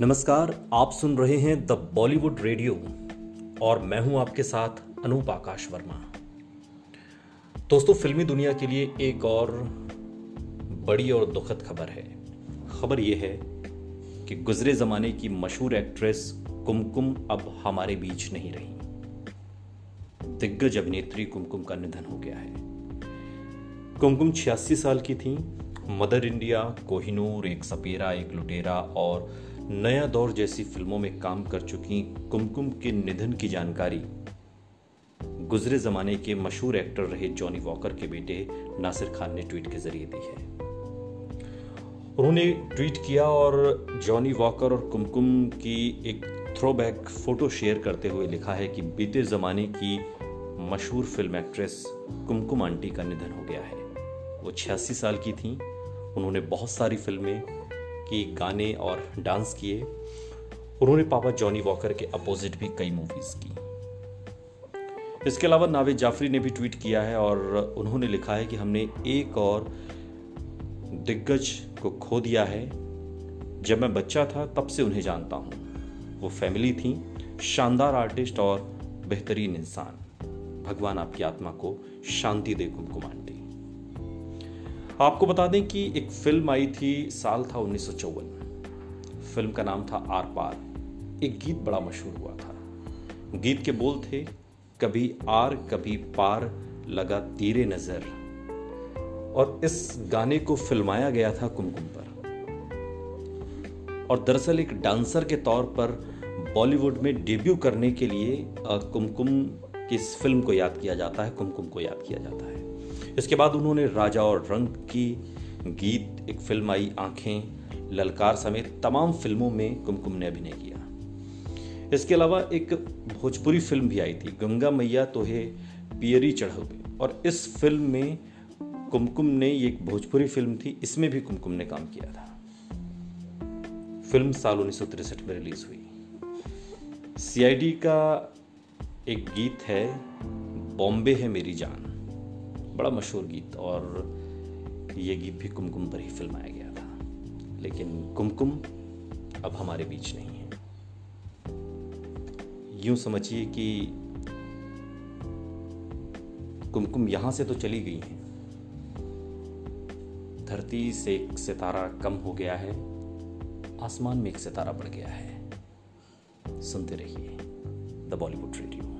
नमस्कार, आप सुन रहे हैं द बॉलीवुड रेडियो और मैं हूँ आपके साथ अनूप आकाश वर्मा। दोस्तों, फिल्मी दुनिया के लिए एक और बड़ी और दुखद खबर है। खबर यह है कि गुजरे जमाने की मशहूर एक्ट्रेस कुमकुम अब हमारे बीच नहीं रही। दिग्गज अभिनेत्री कुमकुम का निधन हो गया है। कुमकुम छियासी साल की थी। मदर इंडिया, कोहिनूर, एक सपेरा, एक लुटेरा और नया दौर जैसी फ़िल्मों में काम कर चुकी कुमकुम के निधन की जानकारी। गुजरे जमाने के मशहूर एक्टर रहे जॉनी वॉकर के बेटे नासिर खान ने ट्वीट के ज़रिए दी है। उन्होंने ट्वीट किया और जॉनी वॉकर और कुमकुम की एक थ्रोबैक फ़ोटो शेयर करते हुए लिखा है कि बीते जमाने की मशहूर फ़िल्म एक्ट्रेस कुमकुम आंटी का निधन हो गया है। वो छियासी साल की थी। उन्होंने बहुत सारी फ़िल्में की गाने और डांस किए। उन्होंने पापा जॉनी वॉकर के अपोजिट भी कई मूवीज़ की। इसके अलावा नावेद जाफरी ने भी ट्वीट किया है और उन्होंने लिखा है कि हमने एक और दिग्गज को खो दिया है। जब मैं बच्चा था, तब से उन्हें जानता हूँ। वो फैमिली थी, शानदार आर्टिस्ट और बेहतरीन इंसान। भगवान आपकी आत्मा को शांति दे कुमकुम आंटी आपको बता दें कि एक फ़िल्म आई थी साल था उन्नीस सौ चौवन। फ़िल्म का नाम था आर पार एक गीत बड़ा मशहूर हुआ था। गीत के बोल थे, कभी आर, कभी पार, लगा तीरे नज़र। और इस गाने को फिल्माया गया था कुमकुम पर। और दरअसल एक डांसर के तौर पर बॉलीवुड में डेब्यू करने के लिए कुमकुम की इस फ़िल्म को याद किया जाता है, कुमकुम को याद किया जाता है। इसके बाद उन्होंने राजा और रंग की गीत, एक फ़िल्म आई, आँखें, ललकार समेत तमाम फ़िल्मों में कुमकुम ने अभिनय किया। इसके अलावा एक भोजपुरी फ़िल्म भी आई थी, गंगा मैया तोहे पियरी चढ़ोगे और इस फ़िल्म में कुमकुम ने, ये एक भोजपुरी फ़िल्म थी, इसमें भी कुमकुम ने काम किया था। फ़िल्म साल उन्नीस में रिलीज़ हुई। सीआईडी का एक गीत है, बॉम्बे है मेरी जान। बड़ा मशहूर गीत और ये गीत भी कुमकुम पर ही फिल्माया गया था। लेकिन कुमकुम अब हमारे बीच नहीं है। यूँ समझिए कि कुमकुम यहाँ से तो चली गई है। धरती से एक सितारा कम हो गया है, आसमान में एक सितारा बढ़ गया है। सुनते रहिए द बॉलीवुड रेडियो।